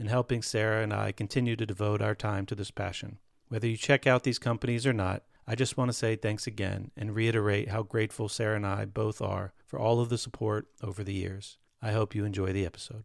and helping Sarah and I continue to devote our time to this passion. Whether you check out these companies or not, I just want to say thanks again and reiterate how grateful Sarah and I both are for all of the support over the years. I hope you enjoy the episode.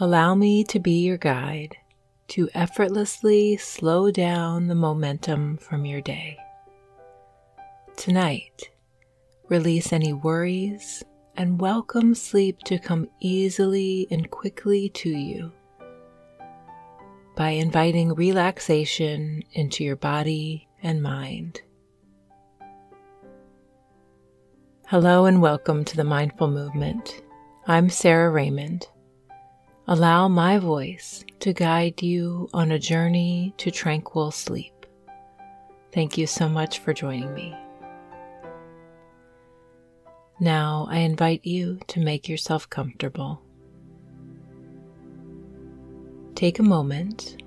Allow me to be your guide to effortlessly slow down the momentum from your day. Tonight, release any worries and welcome sleep to come easily and quickly to you by inviting relaxation into your body and mind. Hello and welcome to the Mindful Movement. I'm Sarah Raymond Allow my voice to guide you on a journey to tranquil sleep. Thank you so much for joining me. Now I invite you to make yourself comfortable. Take a moment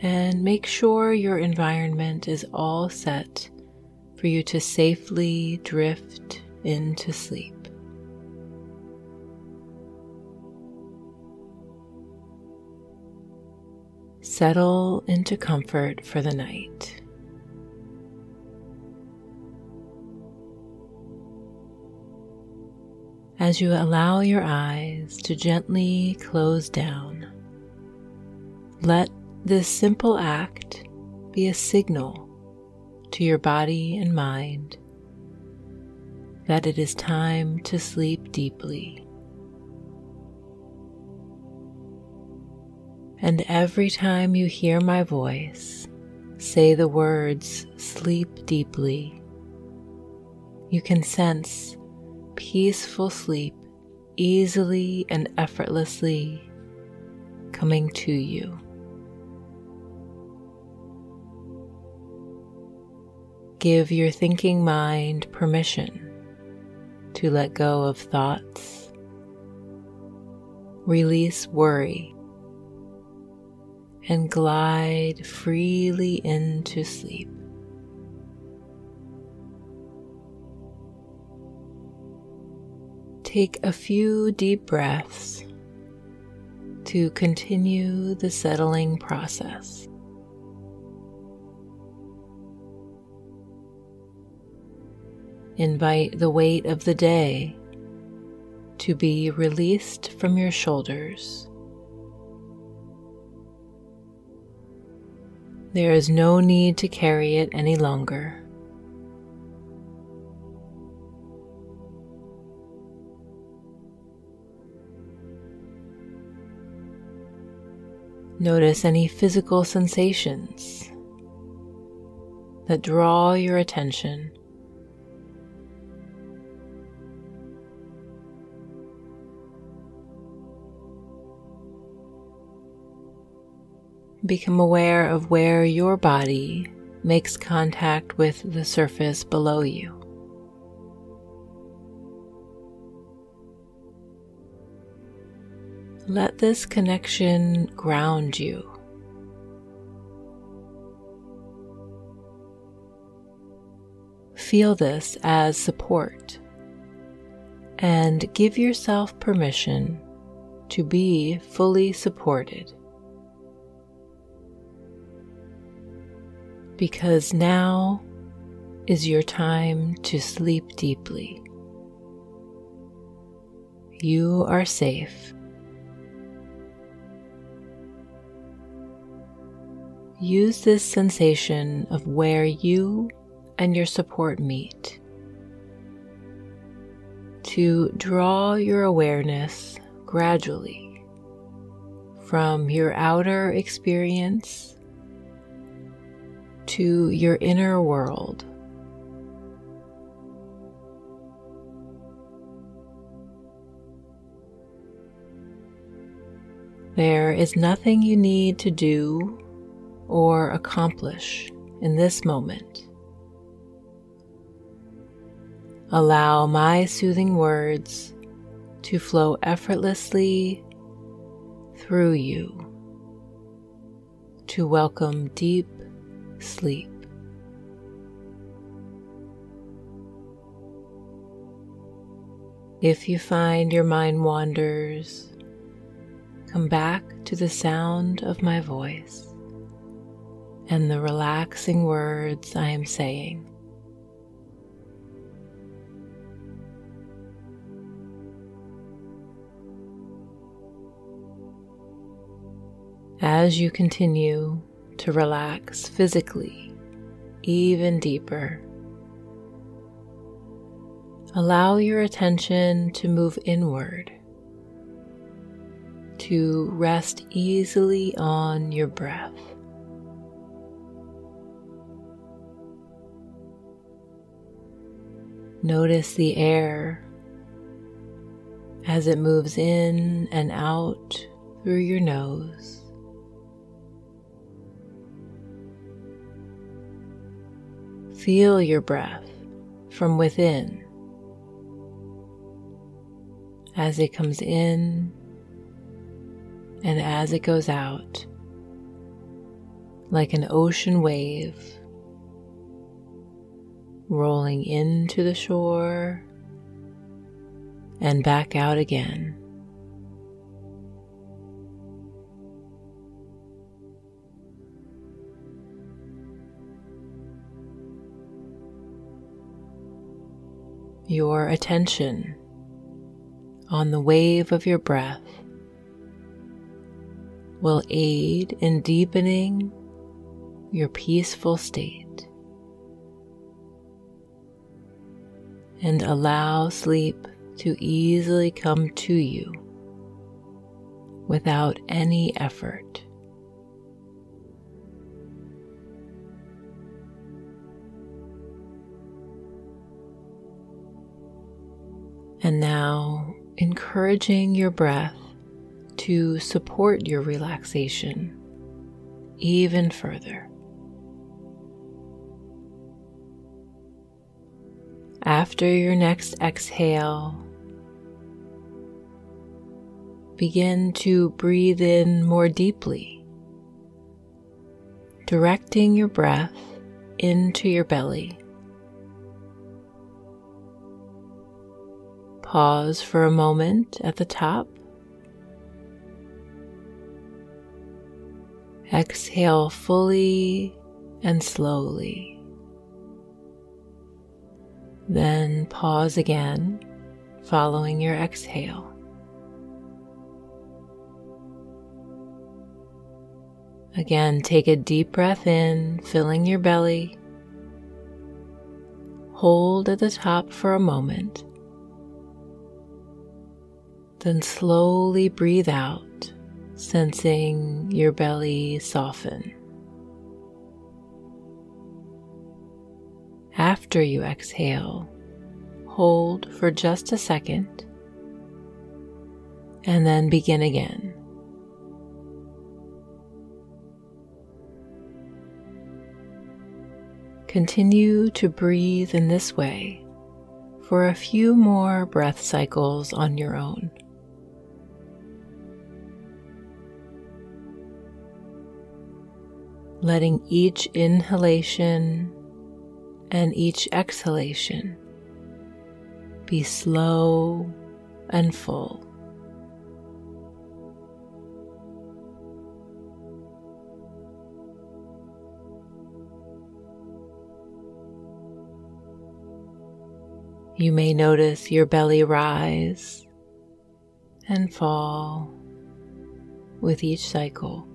and make sure your environment is all set for you to safely drift into sleep. Settle into comfort for the night. As you allow your eyes to gently close down, let this simple act be a signal to your body and mind that it is time to sleep deeply. And every time you hear my voice, say the words sleep deeply. You can sense peaceful sleep easily and effortlessly coming to you. Give your thinking mind permission to let go of thoughts. Release worry and glide freely into sleep. Take a few deep breaths to continue the settling process. Invite the weight of the day to be released from your shoulders There is no need to carry it any longer. Notice any physical sensations that draw your attention. Become aware of where your body makes contact with the surface below you. Let this connection ground you. Feel this as support and give yourself permission to be fully supported. Because now is your time to sleep deeply. You are safe. Use this sensation of where you and your support meet to draw your awareness gradually from your outer experience to your inner world. There is nothing you need to do or accomplish in this moment. Allow my soothing words to flow effortlessly through you to welcome deep sleep. If you find your mind wanders, come back to the sound of my voice and the relaxing words I am saying. As you continue to relax physically even deeper, allow your attention to move inward to rest easily on your breath. Notice the air as it moves in and out through your nose. Feel your breath from within as it comes in and as it goes out, like an ocean wave rolling into the shore and back out again. Your attention on the wave of your breath will aid in deepening your peaceful state and allow sleep to easily come to you without any effort. Encouraging your breath to support your relaxation even further. After your next exhale, begin to breathe in more deeply, directing your breath into your belly. Pause for a moment at the top Exhale fully and slowly. Then pause again, following your exhale. Again, take a deep breath in, filling your belly. Hold at the top for a moment. Then slowly breathe out sensing your belly soften. After you exhale, hold for just a second and then begin again. Continue to breathe in this way for a few more breath cycles on your own. Letting each inhalation and each exhalation be slow and full. You may notice your belly rise and fall with each cycle.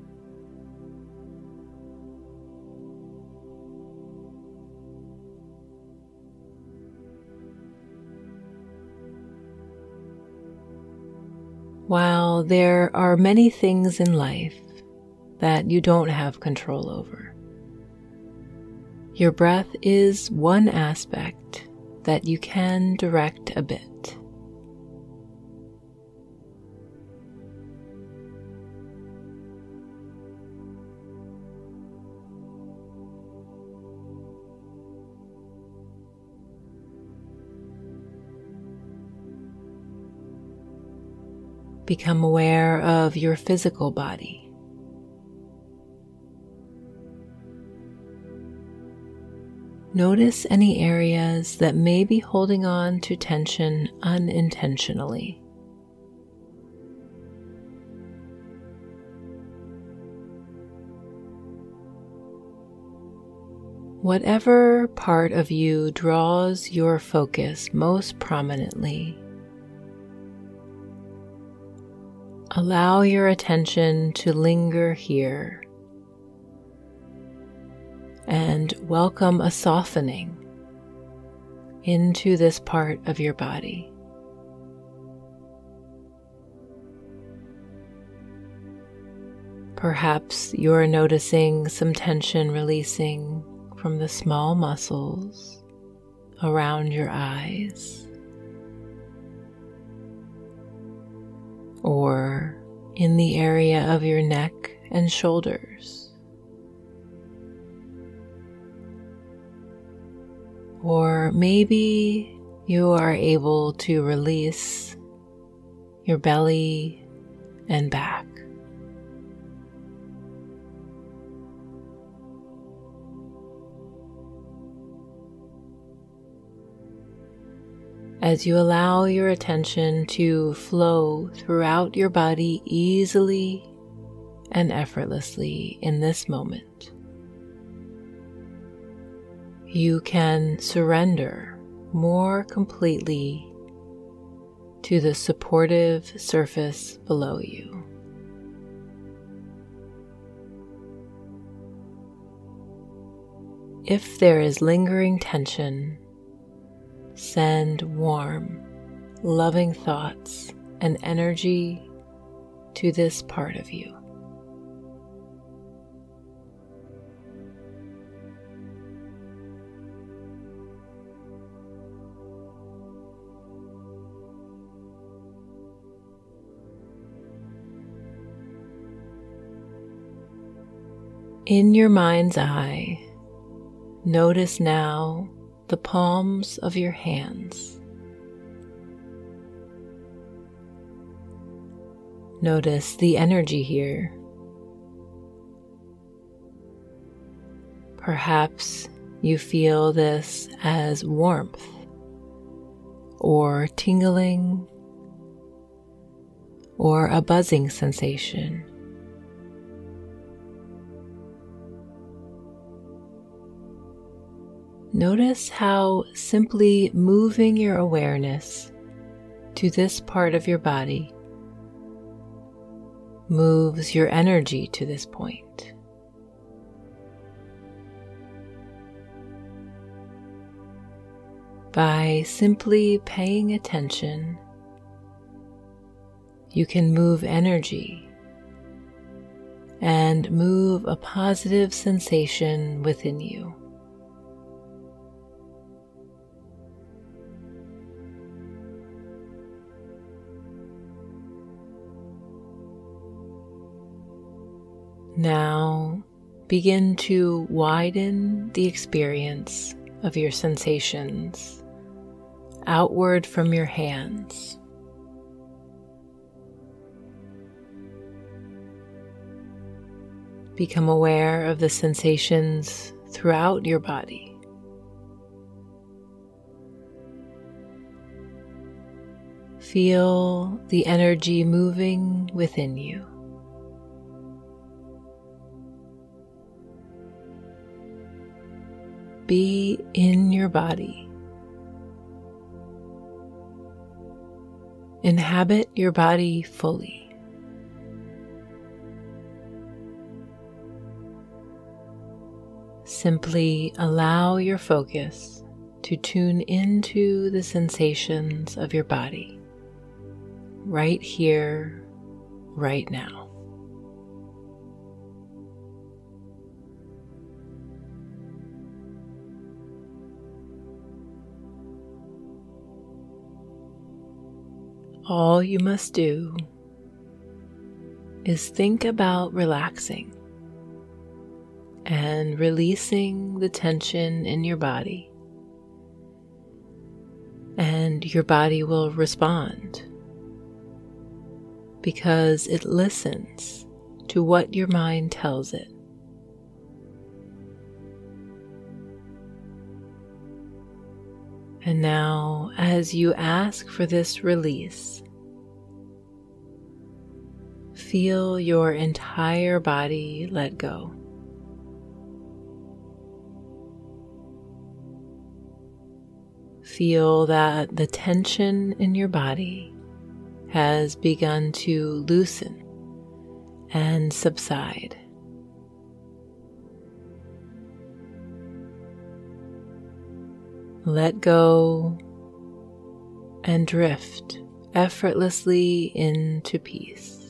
While there are many things in life that you don't have control over, your breath is one aspect that you can direct a bit. Become aware of your physical body. Notice any areas that may be holding on to tension unintentionally. Whatever part of you draws your focus most prominently, allow your attention to linger here and welcome a softening into this part of your body. Perhaps you're noticing some tension releasing from the small muscles around your eyes or in the area of your neck and shoulders. Or maybe you are able to release your belly and back. As you allow your attention to flow throughout your body easily and effortlessly in this moment you can surrender more completely to the supportive surface below you. If there is lingering tension, send warm, loving thoughts and energy to this part of you. In your mind's eye, notice now the palms of your hands. Notice the energy here. Perhaps you feel this as warmth or tingling or a buzzing sensation. Notice how simply moving your awareness to this part of your body moves your energy to this point. By simply paying attention, you can move energy and move a positive sensation within you. Now begin to widen the experience of your sensations outward from your hands. Become aware of the sensations throughout your body. Feel the energy moving within you. Be in your body. Inhabit your body fully. Simply allow your focus to tune into the sensations of your body right here, right now. All you must do is think about relaxing and releasing the tension in your body, and your body will respond because it listens to what your mind tells it. And now, as you ask for this release, feel your entire body let go. Feel that the tension in your body has begun to loosen and subside. Let go and drift effortlessly into peace.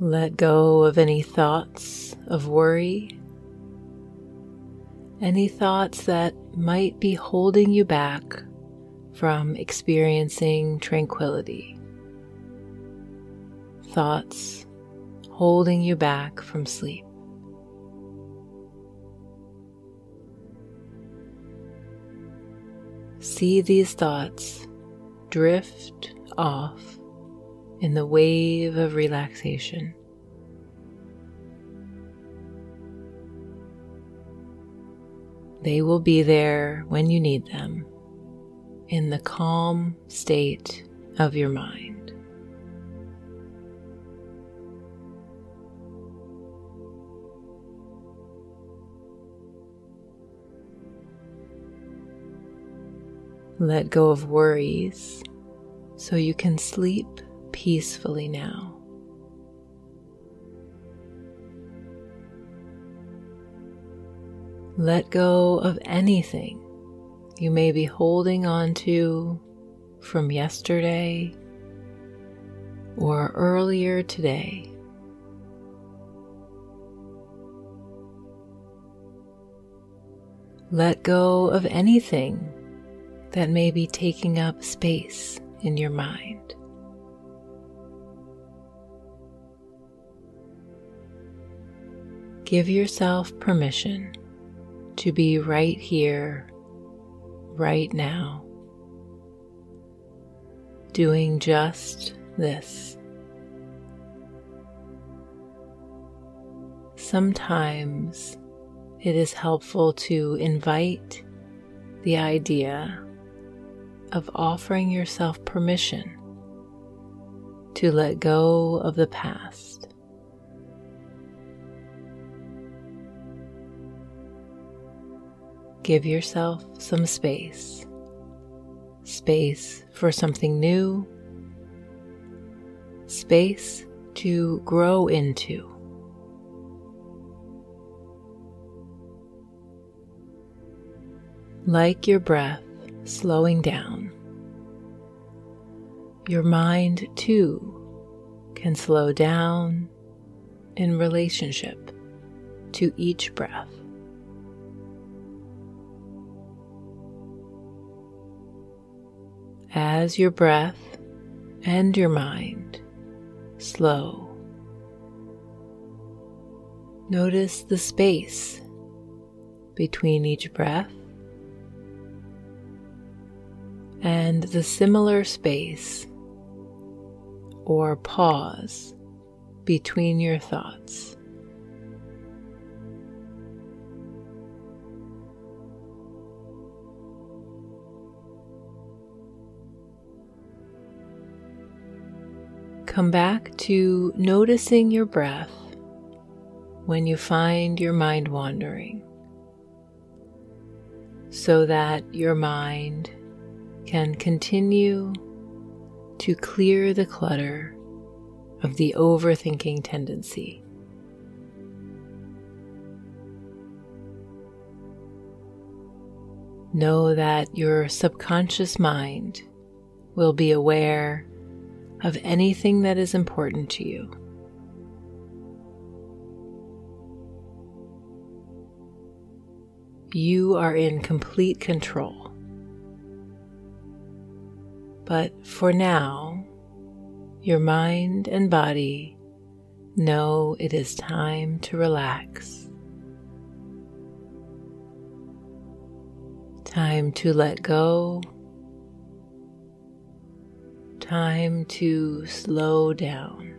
Let go of any thoughts of worry any thoughts that might be holding you back from experiencing tranquility. Thoughts holding you back from sleep. See these thoughts drift off in the wave of relaxation. They will be there when you need them in the calm state of your mind. Let go of worries so you can sleep peacefully now. Let go of anything you may be holding on to from yesterday or earlier today. Let go of anything that may be taking up space in your mind. Give yourself permission to be right here, right now, doing just this. Sometimes it is helpful to invite the idea of offering yourself permission to let go of the past. Give yourself some space. Space for something new. Space to grow into. Like your breath slowing down, your mind too can slow down in relationship to each breath. As your breath and your mind slow. Notice the space between each breath and the similar space or pause between your thoughts. Come back to noticing your breath when you find your mind wandering so that your mind can continue to clear the clutter of the overthinking tendency. Know that your subconscious mind will be aware of anything that is important to you. You are in complete control. But for now, your mind and body know it is time to relax. Time to let go. Time to slow down.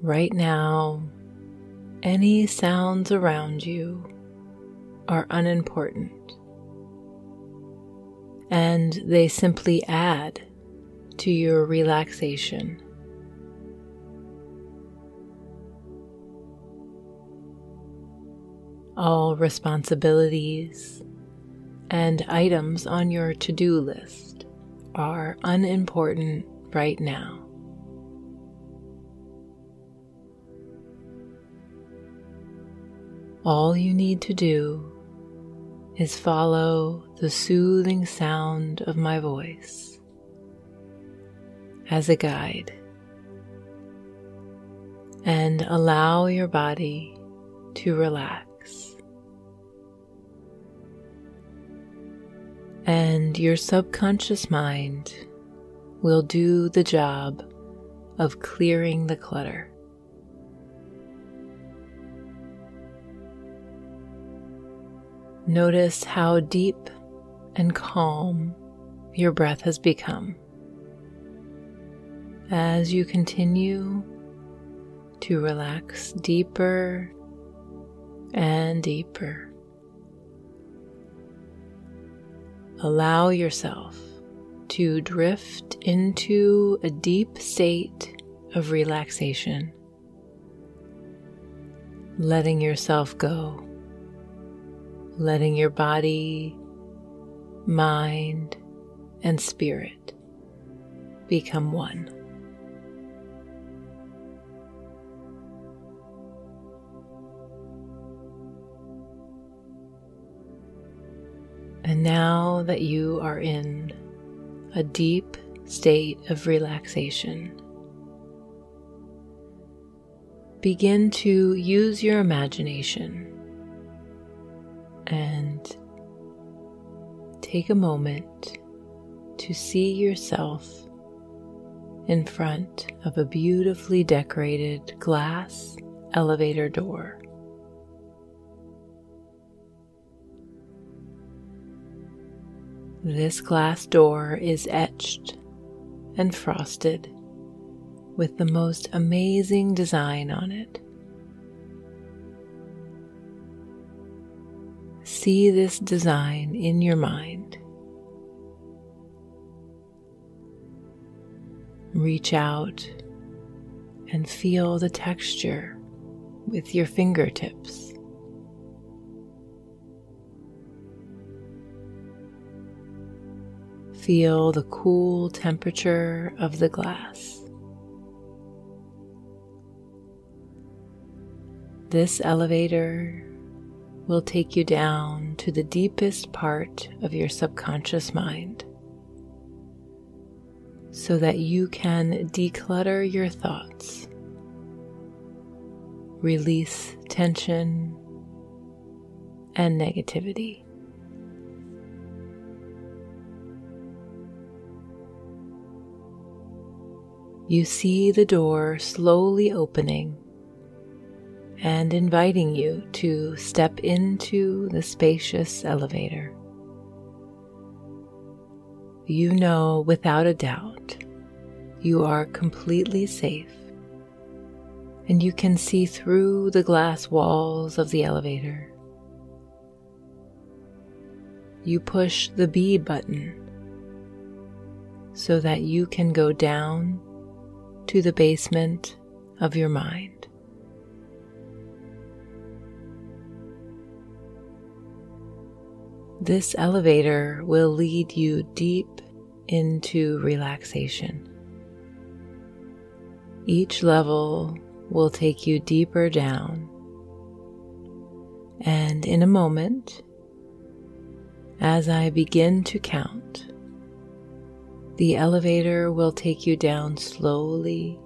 Right now, any sounds around you are unimportant and they simply add to your relaxation. All responsibilities and items on your to do list are unimportant right now. All you need to do is follow the soothing sound of my voice as a guide and allow your body to relax. And your subconscious mind will do the job of clearing the clutter. Notice how deep and calm your breath has become as you continue to relax deeper and deeper. Allow yourself to drift into a deep state of relaxation, letting yourself go letting your body, mind, and spirit become one. And now that you are in a deep state of relaxation, begin to use your imagination and take a moment to see yourself in front of a beautifully decorated glass elevator door. This glass door is etched and frosted with the most amazing design on it. see this design in your mind. Reach out and feel the texture with your fingertips. Feel the cool temperature of the glass. This elevator will take you down to the deepest part of your subconscious mind so that you can declutter your thoughts, release tension and negativity. You see the door slowly opening and inviting you to step into the spacious elevator. You know without a doubt you are completely safe and you can see through the glass walls of the elevator. you push the B button so that you can go down to the basement of your mind. This elevator will lead you deep into relaxation. Each level will take you deeper down. And in a moment, as I begin to count, the elevator will take you down slowly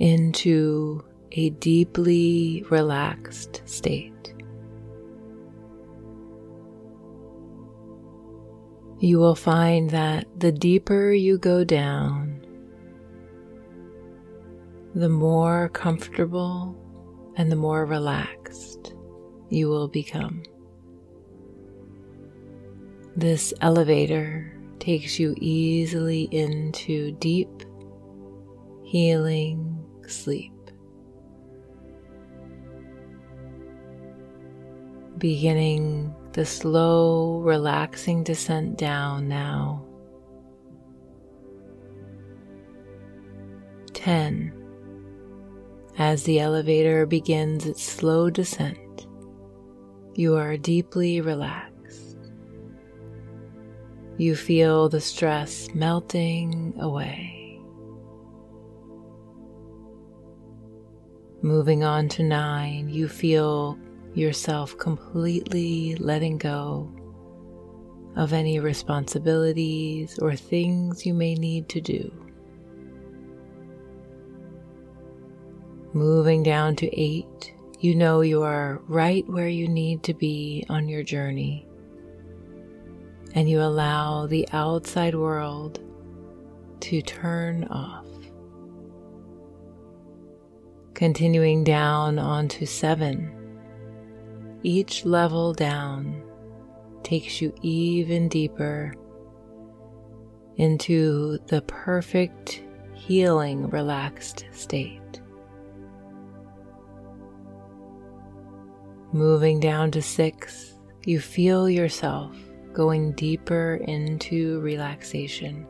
into a deeply relaxed state. You will find that the deeper you go down, the more comfortable and the more relaxed you will become. This elevator takes you easily into deep, healing sleep. Beginning the slow, relaxing descent down now. 10 as the elevator begins its slow descent, you are deeply relaxed. You feel the stress melting away. Moving on to nine, you feel yourself completely letting go of any responsibilities or things you may need to do. Moving down to eight, you know you are right where you need to be on your journey. And you allow the outside world to turn off. Continuing down onto seven, each level down takes you even deeper into the perfect healing relaxed state. Moving down to six, you feel yourself going deeper into relaxation,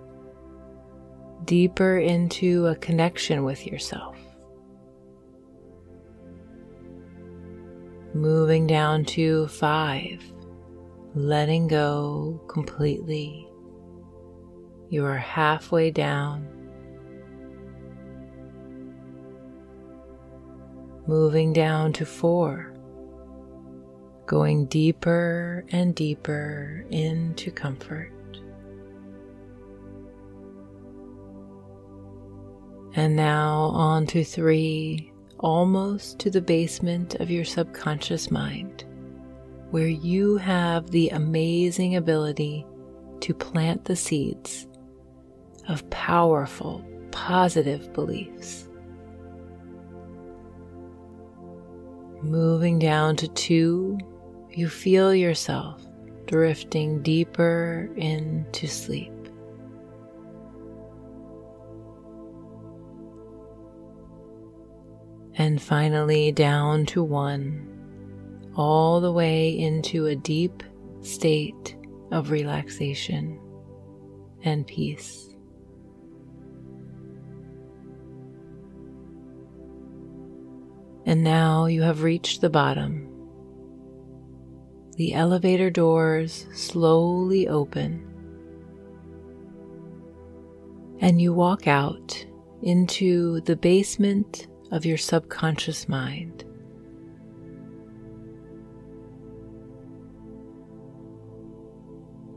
deeper into a connection with yourself. Moving down to five, letting go completely. You are halfway down. Moving down to four going deeper and deeper into comfort. And now on to three, almost to the basement of your subconscious mind, where you have the amazing ability to plant the seeds of powerful, positive beliefs. Moving down to two, you feel yourself drifting deeper into sleep. And finally, down to one, all the way into a deep state of relaxation and peace. And now you have reached the bottom the elevator doors slowly open, and you walk out into the basement of your subconscious mind.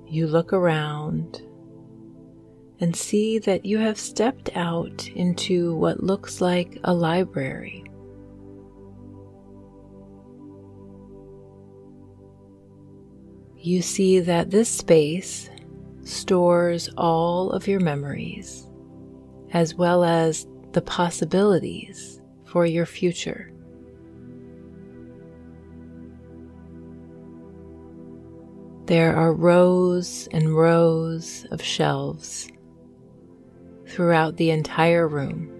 You look around and see that you have stepped out into what looks like a library. You see that this space stores all of your memories as well as the possibilities for your future. There are rows and rows of shelves throughout the entire room.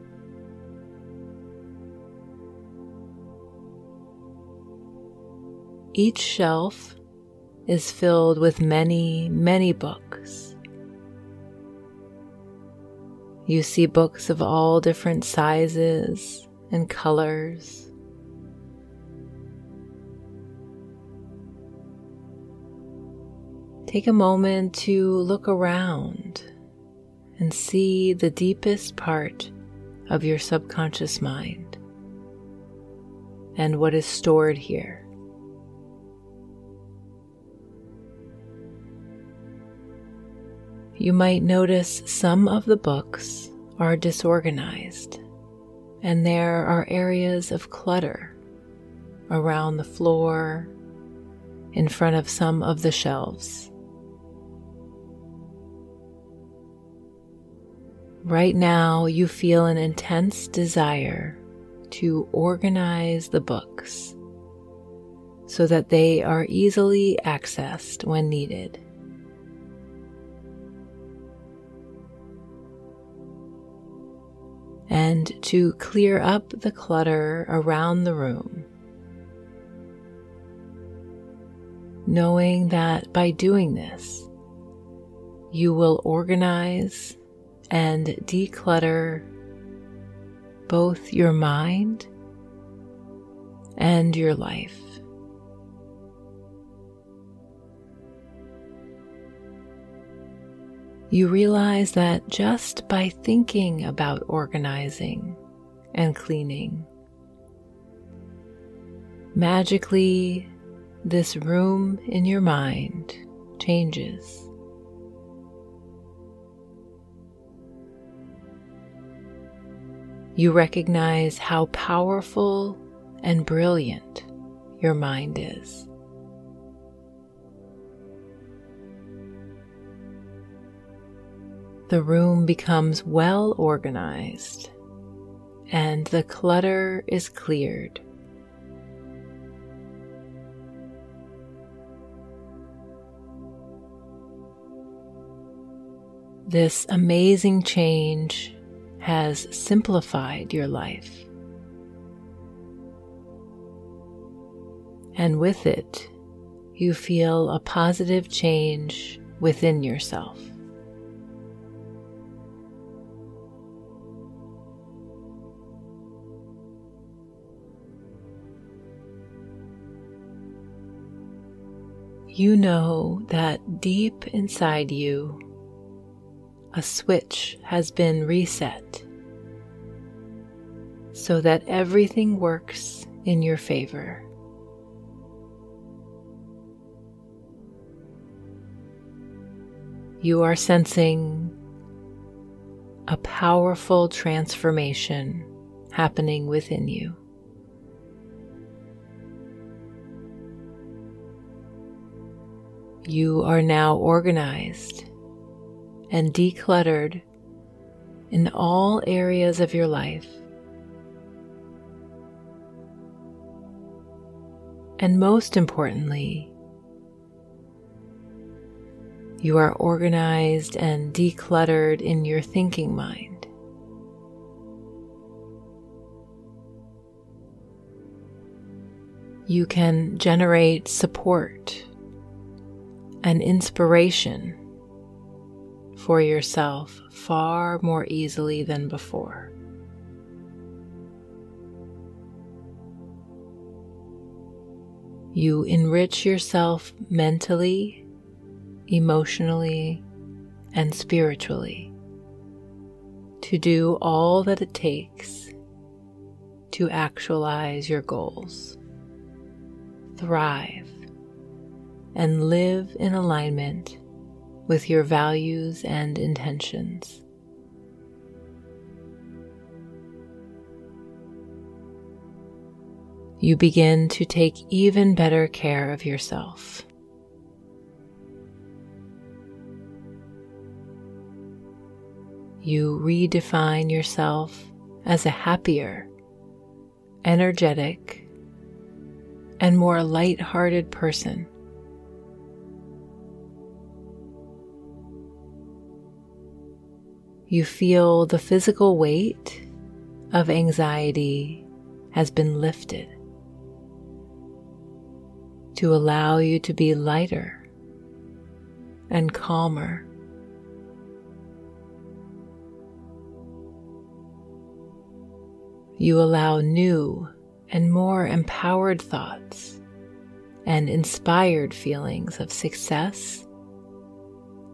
Each shelf is filled with many, many books. You see books of all different sizes and colors. Take a moment to look around and see the deepest part of your subconscious mind and what is stored here. You might notice some of the books are disorganized, and there are areas of clutter around the floor, in front of some of the shelves. Right now, you feel an intense desire to organize the books so that they are easily accessed when needed. And to clear up the clutter around the room, knowing that by doing this, you will organize and declutter both your mind and your life. You realize that just by thinking about organizing and cleaning, magically this room in your mind changes. You recognize how powerful and brilliant your mind is. The room becomes well organized and the clutter is cleared. This amazing change has simplified your life. And with it, you feel a positive change within yourself. You know that deep inside you a switch has been reset so that everything works in your favor. You are sensing a powerful transformation happening within you. You are now organized and decluttered in all areas of your life. And most importantly, you are organized and decluttered in your thinking mind. You can generate support and inspiration for yourself far more easily than before. You enrich yourself mentally, emotionally, and spiritually to do all that it takes to actualize your goals, thrive, and live in alignment with your values and intentions. You begin to take even better care of yourself. You redefine yourself as a happier, energetic, and more light-hearted person You feel the physical weight of anxiety has been lifted. to allow you to be lighter and calmer. You allow new and more empowered thoughts and inspired feelings of success,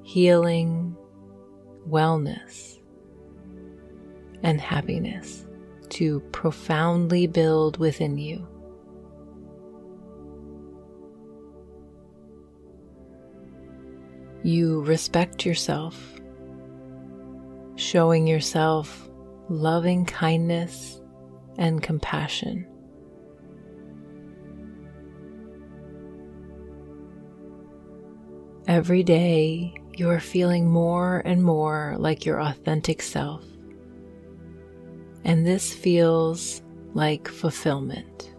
healing, wellness, and happiness to profoundly build within you. You respect yourself, showing yourself loving kindness and compassion. Every day, you are feeling more and more like your authentic self. And this feels like fulfillment.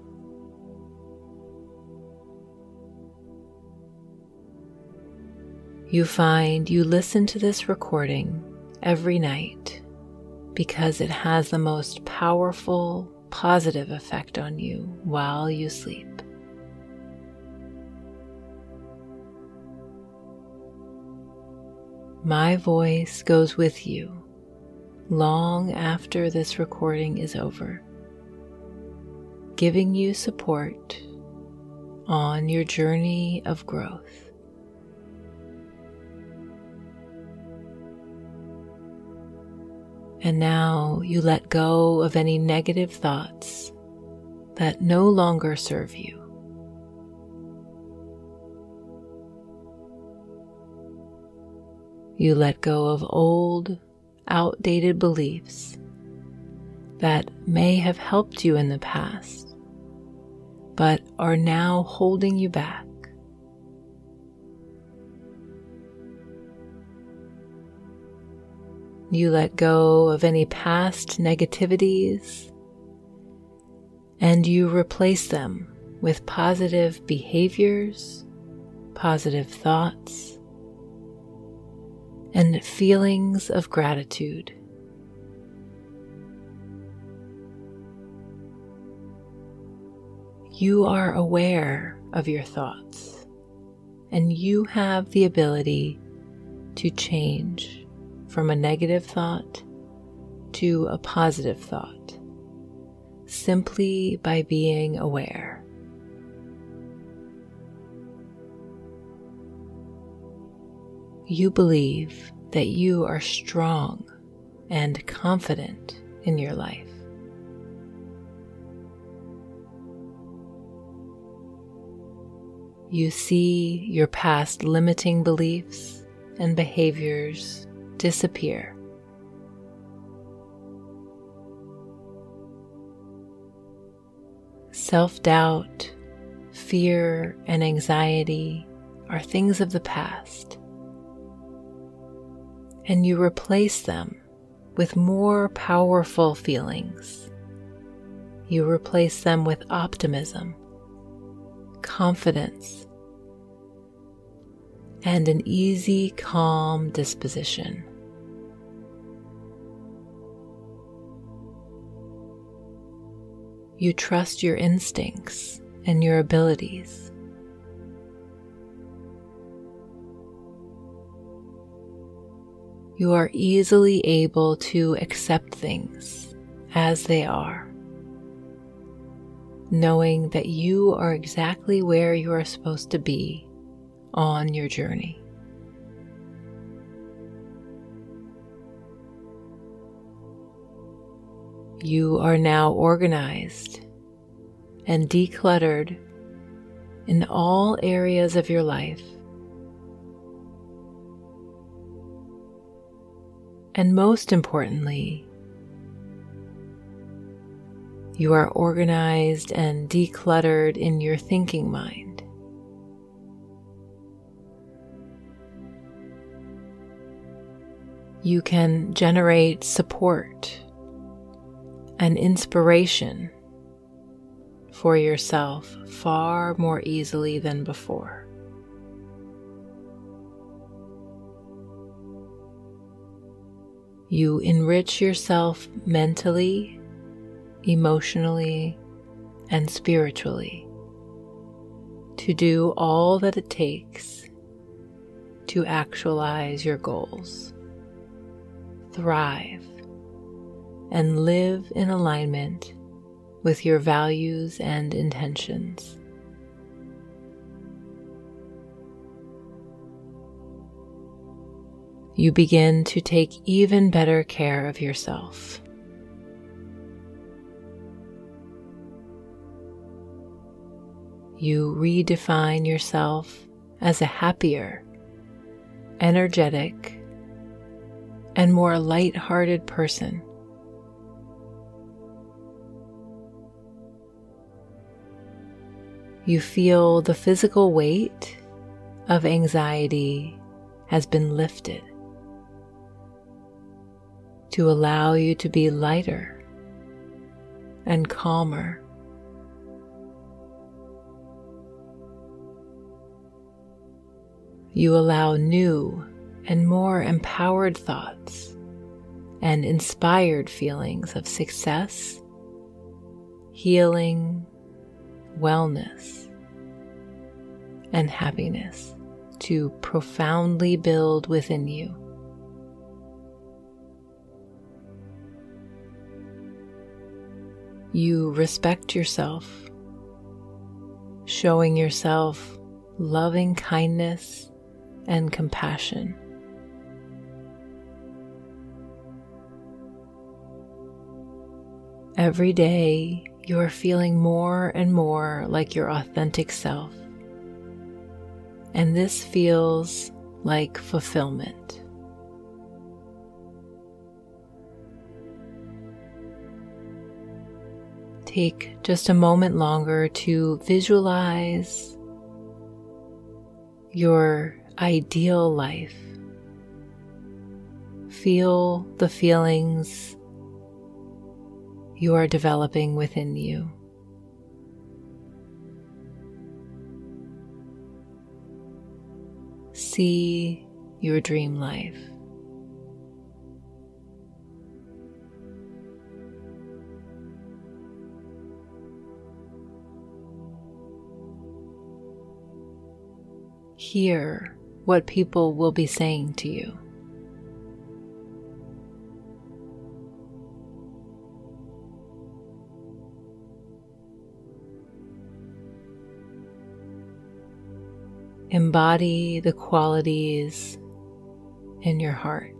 You find you listen to this recording every night because it has the most powerful, positive effect on you while you sleep. My voice goes with you long after this recording is over, giving you support on your journey of growth. And now you let go of any negative thoughts that no longer serve you. You let go of old, outdated beliefs that may have helped you in the past, but are now holding you back. You let go of any past negativities and you replace them with positive behaviors, positive thoughts, and feelings of gratitude. You are aware of your thoughts, and you have the ability to change from a negative thought to a positive thought simply by being aware. You believe that you are strong and confident in your life. You see your past limiting beliefs and behaviors disappear. Self doubt, fear, and anxiety are things of the past and you replace them with more powerful feelings. You replace them with optimism, confidence, and an easy, calm disposition. You trust your instincts and your abilities. You are easily able to accept things as they are, knowing that you are exactly where you are supposed to be on your journey. You are now organized and decluttered in all areas of your life And most importantly, you are organized and decluttered in your thinking mind. You can generate support and inspiration for yourself far more easily than before. You enrich yourself mentally, emotionally, and spiritually to do all that it takes to actualize your goals, thrive, and live in alignment with your values and intentions. You begin to take even better care of yourself. You redefine yourself as a happier, energetic, and more light-hearted person. You feel the physical weight of anxiety has been lifted to allow you to be lighter and calmer. You allow new and more empowered thoughts and inspired feelings of success, healing, wellness, and happiness to profoundly build within you. You respect yourself, showing yourself loving kindness and compassion. Every day, you are feeling more and more like your authentic self. And this feels like fulfillment. Take just a moment longer to visualize your ideal life. Feel the feelings you are developing within you. See your dream life. Hear what people will be saying to you. Embody the qualities in your heart.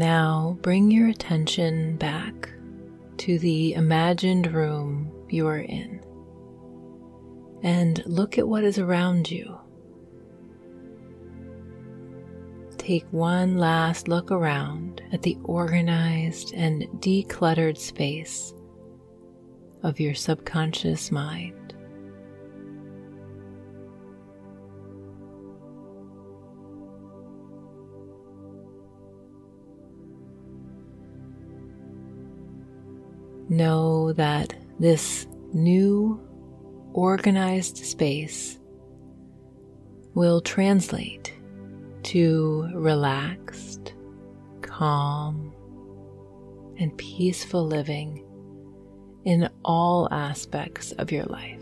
Now bring your attention back to the imagined room you are in and look at what is around you. take one last look around at the organized and decluttered space of your subconscious mind. Know that this new organized space will translate to relaxed, calm, and peaceful living in all aspects of your life.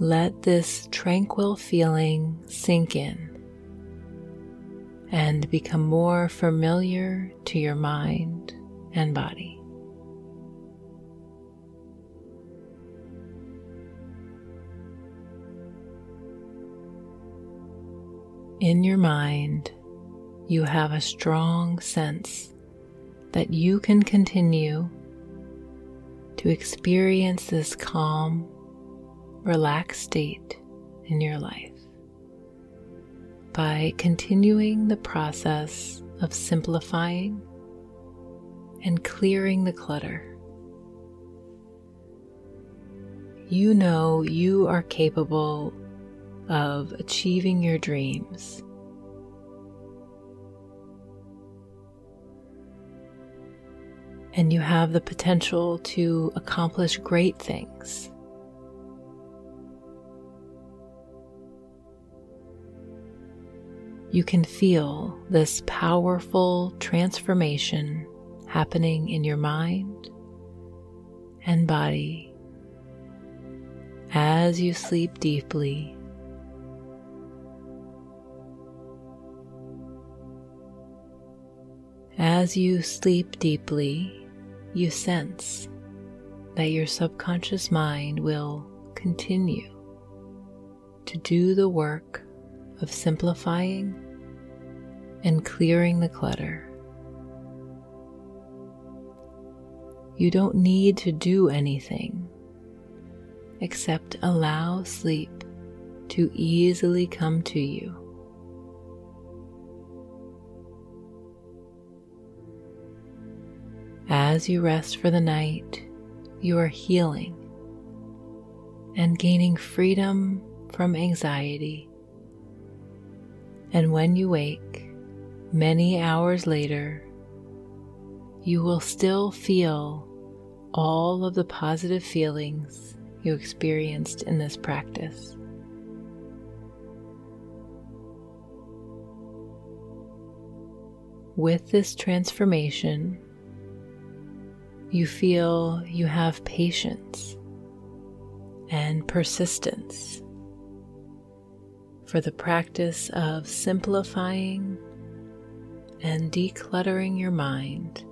Let this tranquil feeling sink in and become more familiar to your mind and body. in your mind, you have a strong sense that you can continue to experience this calm, relaxed state in your life by continuing the process of simplifying and clearing the clutter. You know you are capable of achieving your dreams. And you have the potential to accomplish great things. You can feel this powerful transformation happening in your mind and body as you sleep deeply. As you sleep deeply, you sense that your subconscious mind will continue to do the work of simplifying and clearing the clutter. You don't need to do anything except allow sleep to easily come to you. As you rest for the night, you are healing and gaining freedom from anxiety. And when you wake, many hours later, you will still feel all of the positive feelings you experienced in this practice. With this transformation, you feel you have patience and persistence for the practice of simplifying and decluttering your mind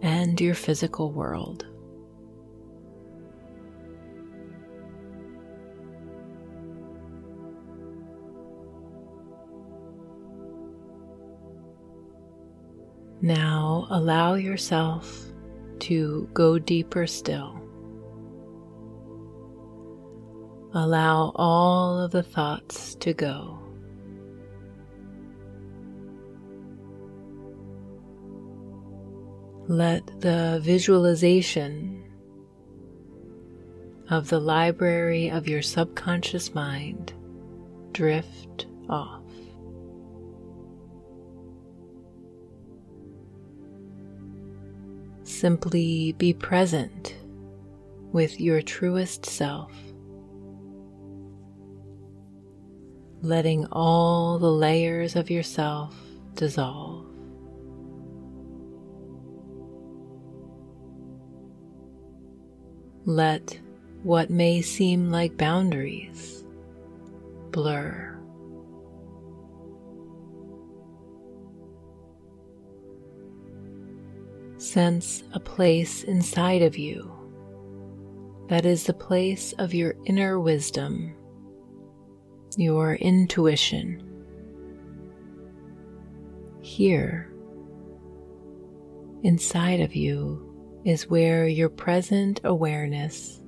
and your physical world. Now allow yourself to go deeper still. Allow all of the thoughts to go. Let the visualization of the library of your subconscious mind drift off. Simply be present with your truest self, letting all the layers of yourself dissolve. Let what may seem like boundaries blur. Sense a place inside of you that is the place of your inner wisdom, your intuition. Here, inside of you, is where your present awareness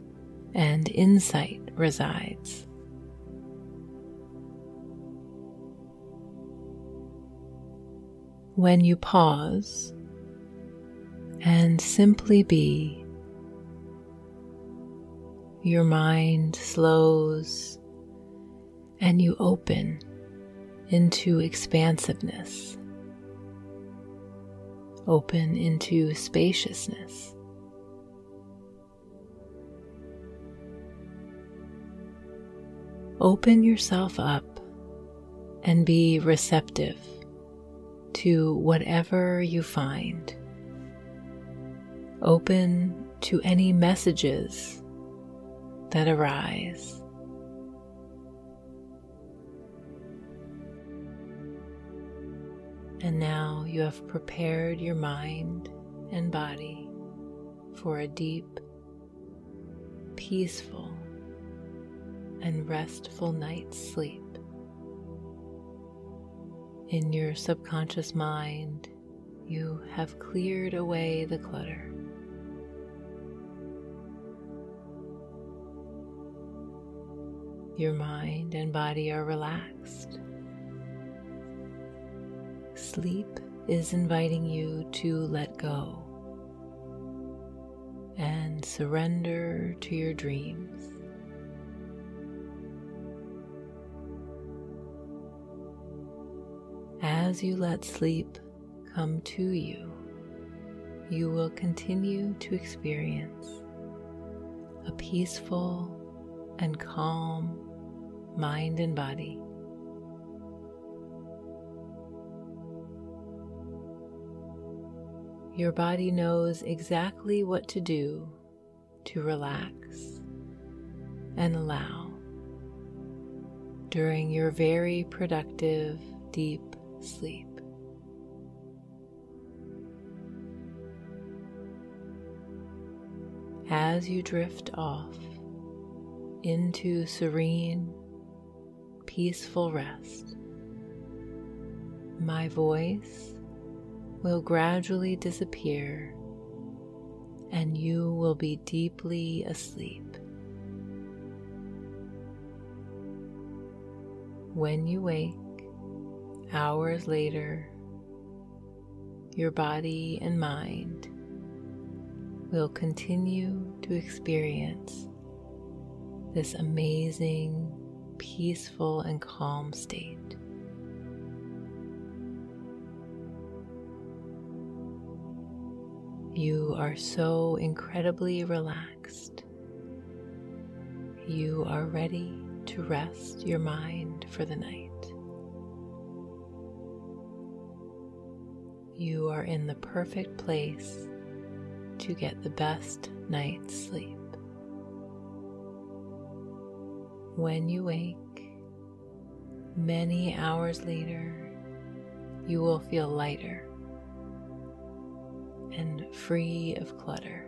and insight resides. When you pause and simply be, your mind slows and you open into expansiveness open into spaciousness. Open yourself up and be receptive to whatever you find. Open to any messages that arise. And now you have prepared your mind and body for a deep, peaceful, and restful night's sleep. In your subconscious mind, you have cleared away the clutter. Your mind and body are relaxed sleep is inviting you to let go and surrender to your dreams. As you let sleep come to you, you will continue to experience a peaceful and calm mind and body Your body knows exactly what to do to relax and allow during your very productive deep sleep. As you drift off into serene, peaceful rest, my voice will gradually disappear and you will be deeply asleep. When you wake, hours later, your body and mind will continue to experience this amazing, peaceful, and calm state. You are so incredibly relaxed. You are ready to rest your mind for the night. You are in the perfect place to get the best night's sleep. When you wake, many hours later, you will feel lighter and free of clutter.